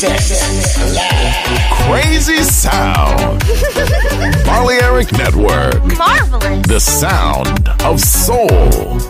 Sex, love. Crazy sound. Polly Eric Network. Marvelous. The sound of soul.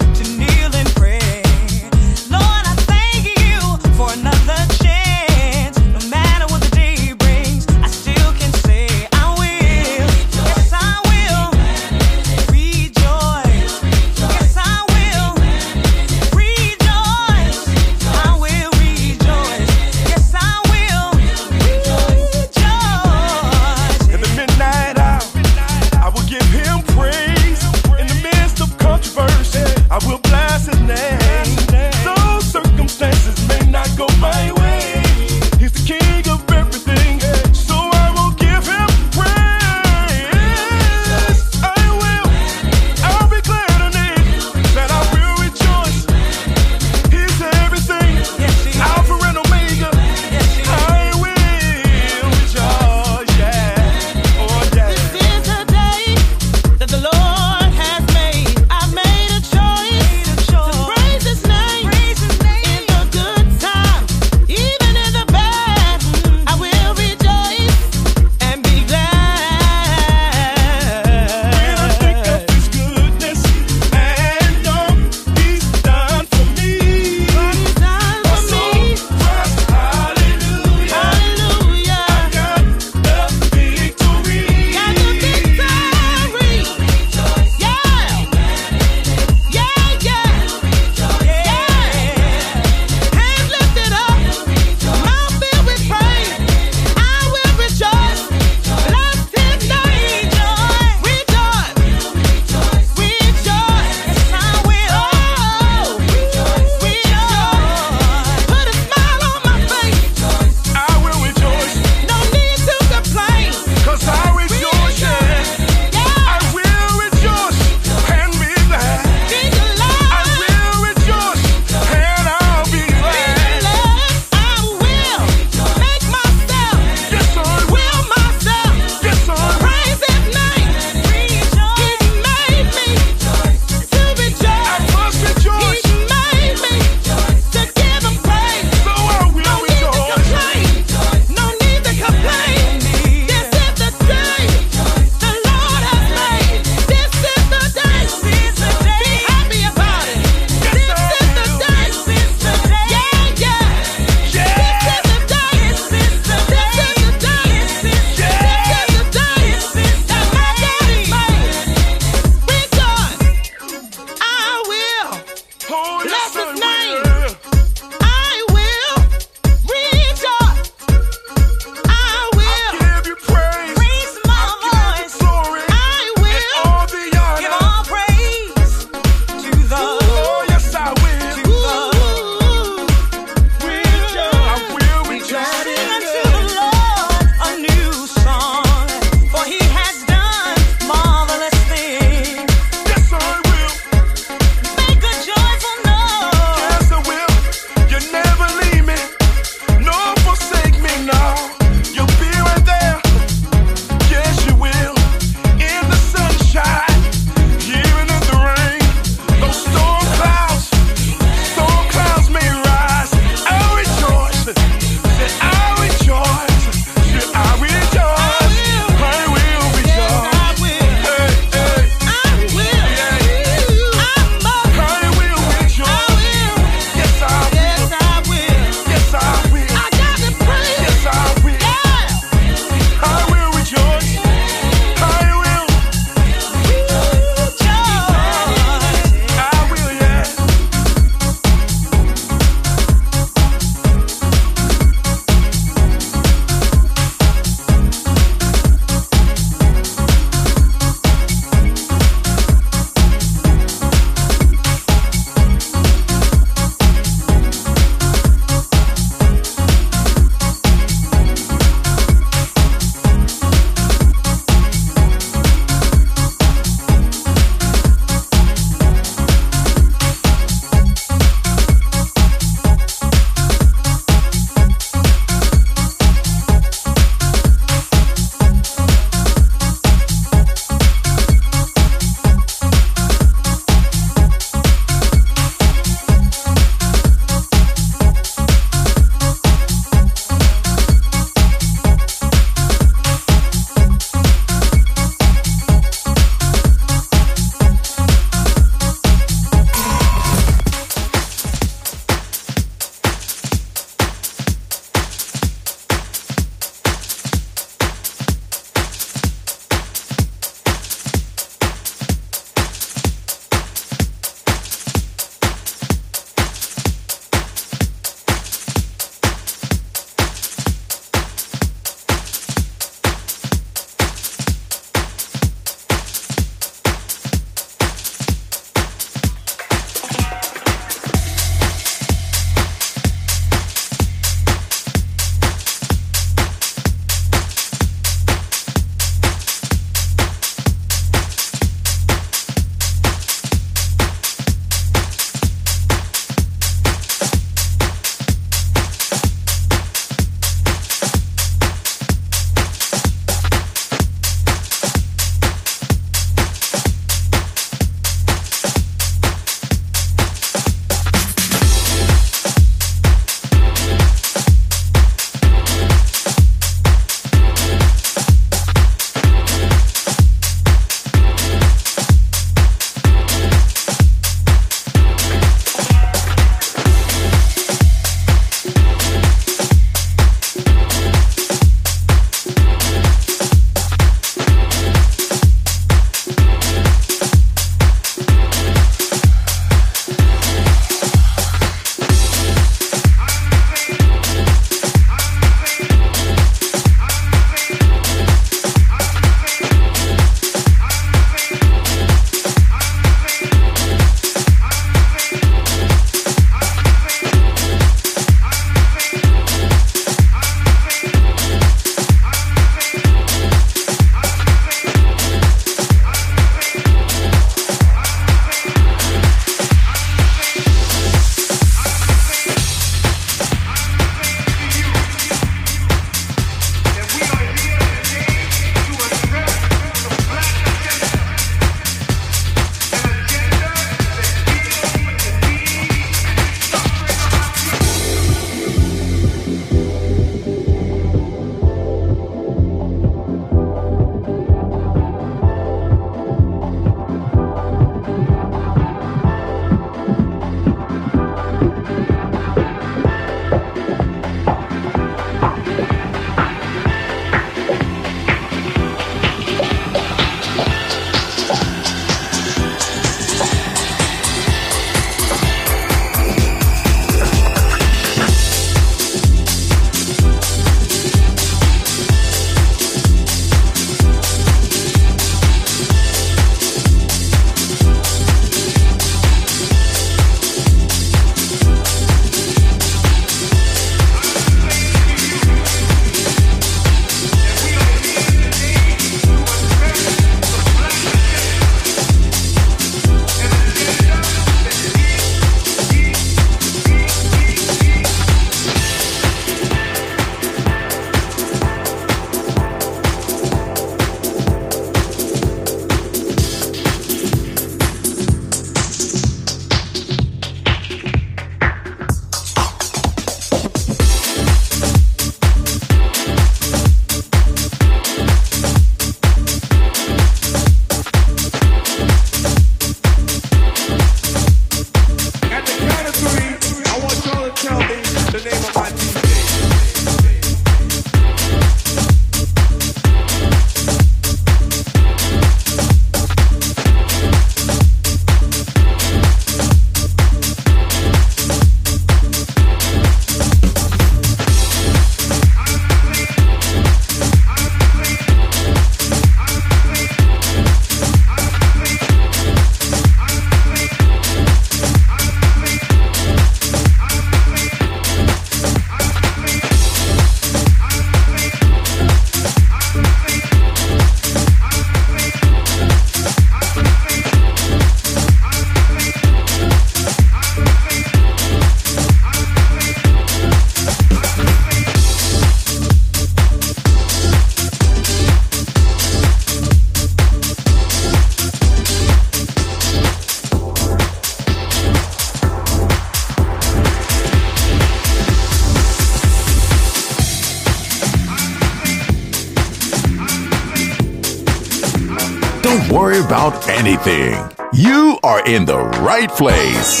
Right place.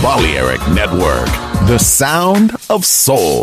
Balearic Network, the sound of soul.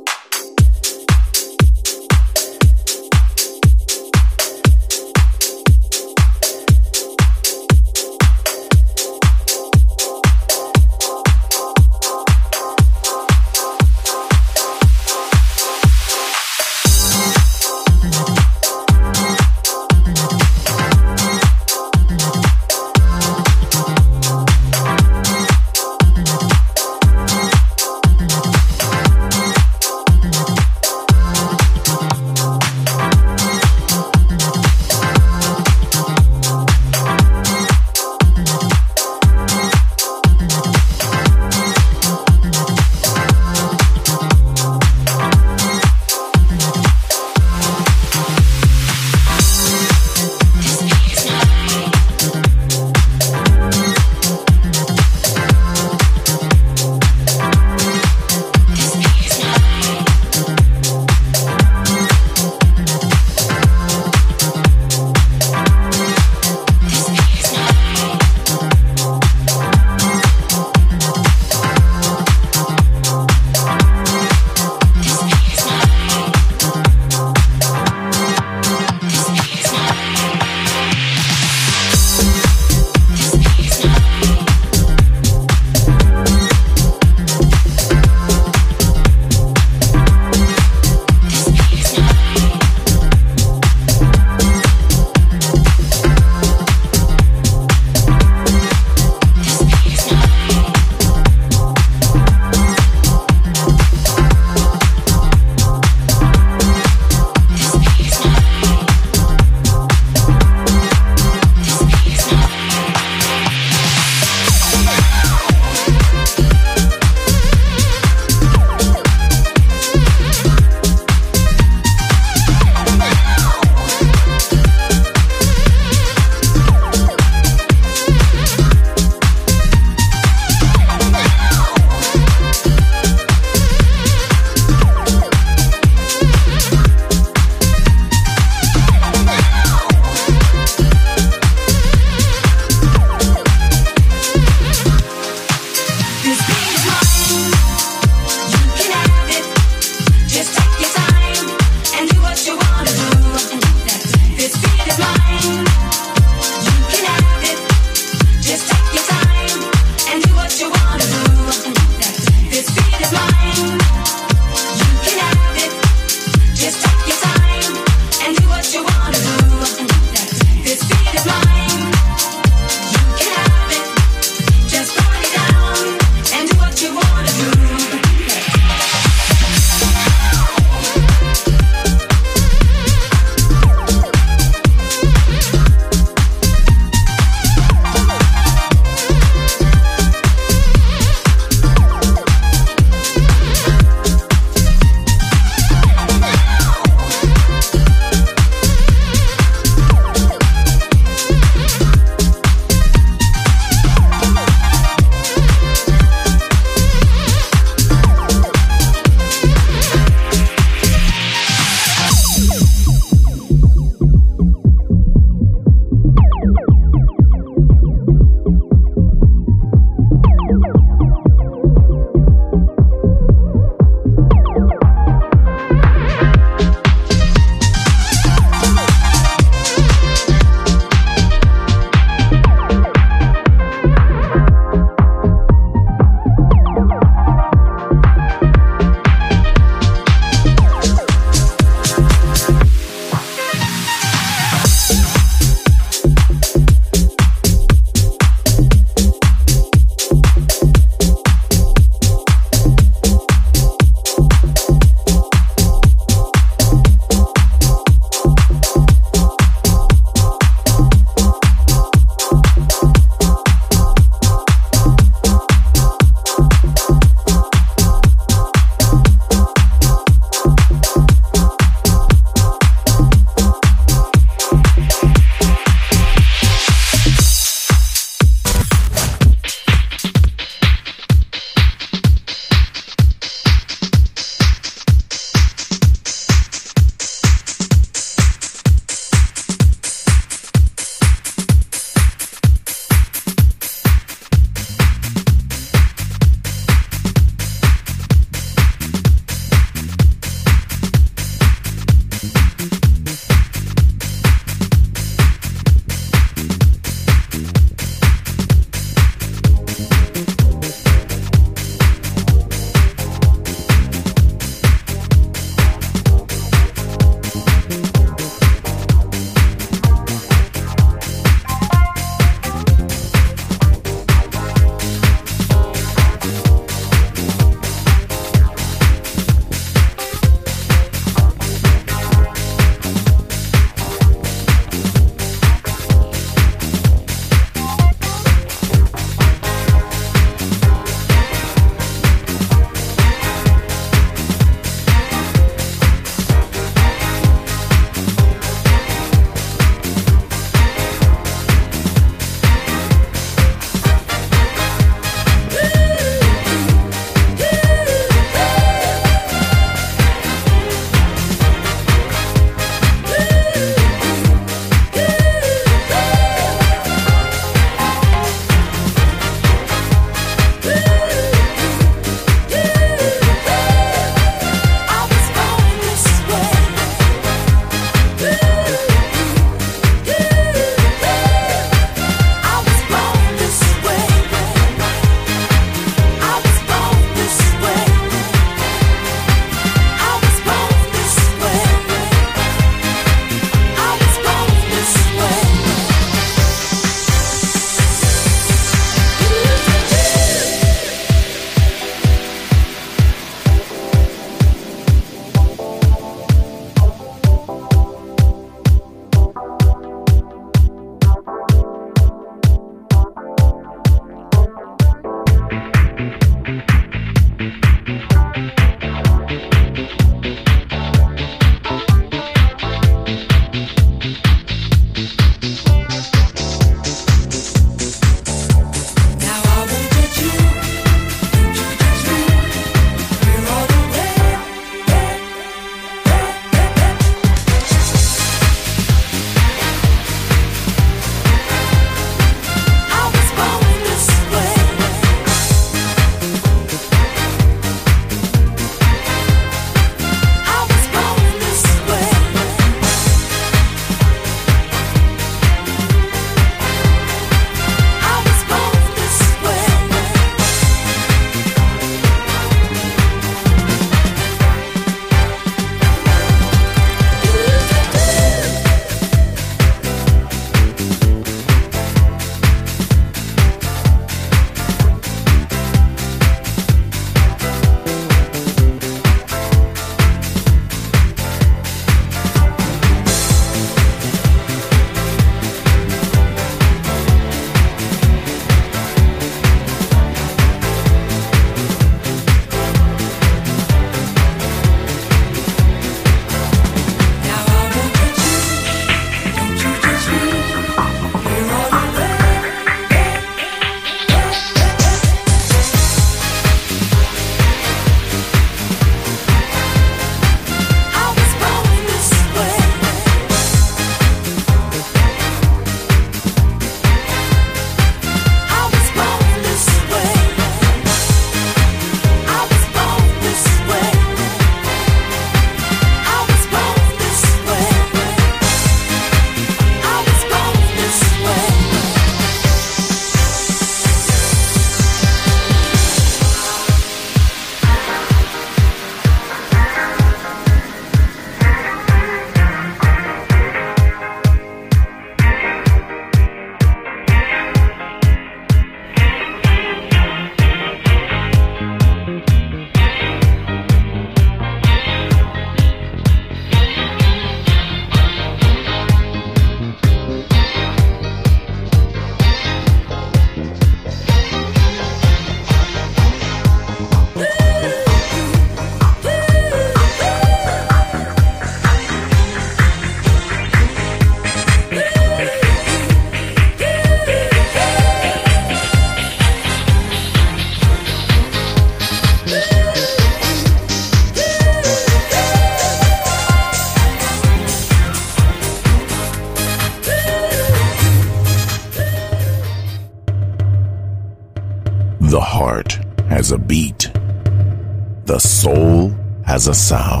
Nassau.